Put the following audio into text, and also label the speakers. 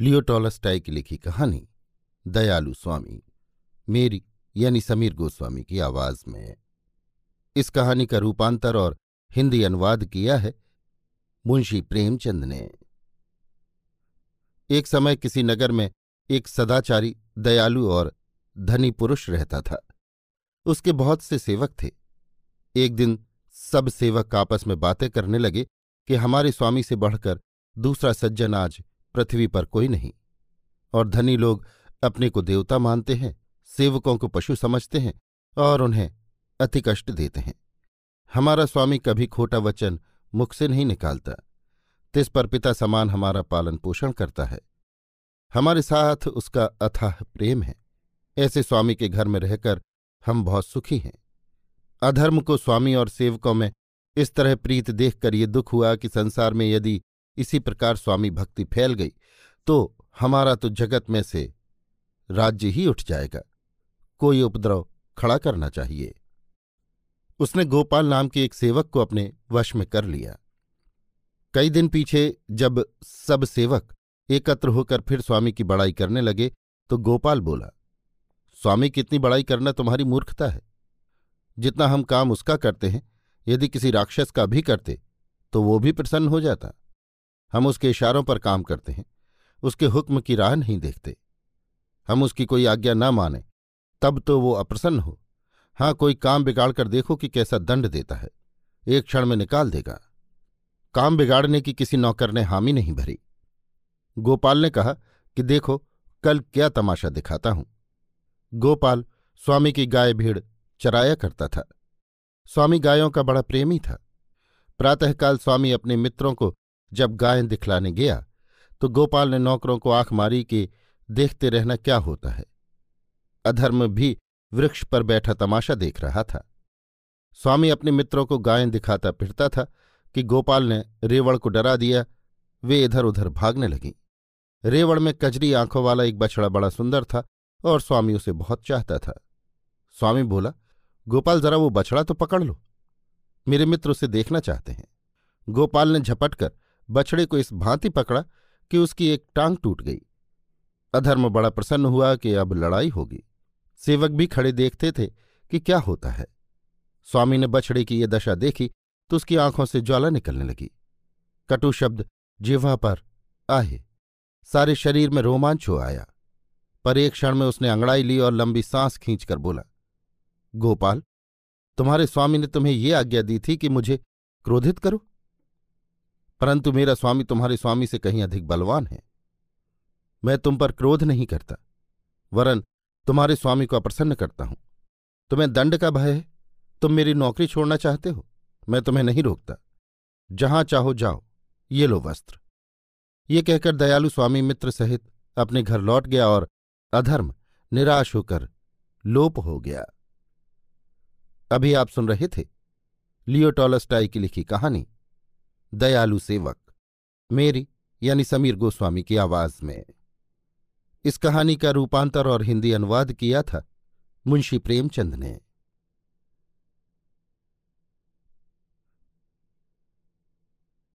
Speaker 1: लियो Tolstoy की लिखी कहानी दयालु स्वामी, मेरी यानी समीर गोस्वामी की आवाज़ में इस कहानी का रूपांतर और हिंदी अनुवाद किया है मुंशी प्रेमचंद ने। एक समय किसी नगर में एक सदाचारी, दयालु और धनी पुरुष रहता था। उसके बहुत से सेवक थे। एक दिन सब सेवक आपस में बातें करने लगे कि हमारे स्वामी से बढ़कर दूसरा सज्जन आज पृथ्वी पर कोई नहीं। और धनी लोग अपने को देवता मानते हैं, सेवकों को पशु समझते हैं और उन्हें अति कष्ट देते हैं। हमारा स्वामी कभी खोटा वचन मुख से नहीं निकालता। तिस पर पिता समान हमारा पालन पोषण करता है। हमारे साथ उसका अथाह प्रेम है। ऐसे स्वामी के घर में रहकर हम बहुत सुखी हैं। अधर्म को स्वामी और सेवकों में इस तरह प्रीत देखकर ये दुख हुआ कि संसार में यदि इसी प्रकार स्वामी भक्ति फैल गई तो हमारा तो जगत में से राज्य ही उठ जाएगा। कोई उपद्रव खड़ा करना चाहिए। उसने गोपाल नाम के एक सेवक को अपने वश में कर लिया। कई दिन पीछे जब सब सेवक एकत्र होकर फिर स्वामी की बड़ाई करने लगे तो गोपाल बोला, स्वामी की इतनी बड़ाई करना तुम्हारी मूर्खता है। जितना हम काम उसका करते हैं, यदि किसी राक्षस का भी करते तो वो भी प्रसन्न हो जाता। हम उसके इशारों पर काम करते हैं, उसके हुक्म की राह नहीं देखते। हम उसकी कोई आज्ञा न माने, तब तो वो अप्रसन्न हो। हाँ कोई काम बिगाड़ कर देखो कि कैसा दंड देता है। एक क्षण में निकाल देगा। काम बिगाड़ने की किसी नौकर ने हामी नहीं भरी। गोपाल ने कहा कि देखो, कल क्या तमाशा दिखाता हूँ। गोपाल, स्वामी की गाय भीड़ चराया करता था। स्वामी गायों का बड़ा प्रेमी था। प्रातःकाल स्वामी अपने मित्रों को जब गायें दिखलाने गया तो गोपाल ने नौकरों को आँख मारी कि देखते रहना क्या होता है। अधर्म भी वृक्ष पर बैठा तमाशा देख रहा था। स्वामी अपने मित्रों को गायें दिखाता फिरता था कि गोपाल ने रेवड़ को डरा दिया, वे इधर उधर भागने लगीं। रेवड़ में कजरी आँखों वाला एक बछड़ा बड़ा सुंदर था और स्वामी उसे बहुत चाहता था। स्वामी बोला, गोपाल, जरा वो बछड़ा तो पकड़ लो। मेरे मित्र उसे देखना चाहते हैं। गोपाल ने झपटकर बछड़े को इस भांति पकड़ा कि उसकी एक टांग टूट गई। अधर्म बड़ा प्रसन्न हुआ कि अब लड़ाई होगी। सेवक भी खड़े देखते थे कि क्या होता है। स्वामी ने बछड़े की ये दशा देखी तो उसकी आँखों से ज्वाला निकलने लगी। कटु शब्द जिह्वा पर, आए। सारे शरीर में रोमांच हो आया। पर एक क्षण में उसने अंगड़ाई ली और लंबी सांस खींचकर बोला, गोपाल, तुम्हारे स्वामी ने तुम्हें ये आज्ञा दी थी कि मुझे क्रोधित करो। परंतु मेरा स्वामी तुम्हारे स्वामी से कहीं अधिक बलवान है। मैं तुम पर क्रोध नहीं करता, वरन तुम्हारे स्वामी को अप्रसन्न करता हूँ। तुम्हें दंड का भय है, तुम मेरी नौकरी छोड़ना चाहते हो, मैं तुम्हें नहीं रोकता। जहाँ चाहो जाओ, ये लो वस्त्र। ये कहकर दयालु स्वामी मित्र सहित अपने घर लौट गया और अधर्म निराश होकर लोप हो गया। अभी आप सुन रहे थे लियो टॉलस्टाई की लिखी कहानी। दयालु सेवक, मेरी यानी समीर गोस्वामी की आवाज़ में। इस कहानी का रूपांतर और हिंदी अनुवाद किया था मुंशी प्रेमचंद ने।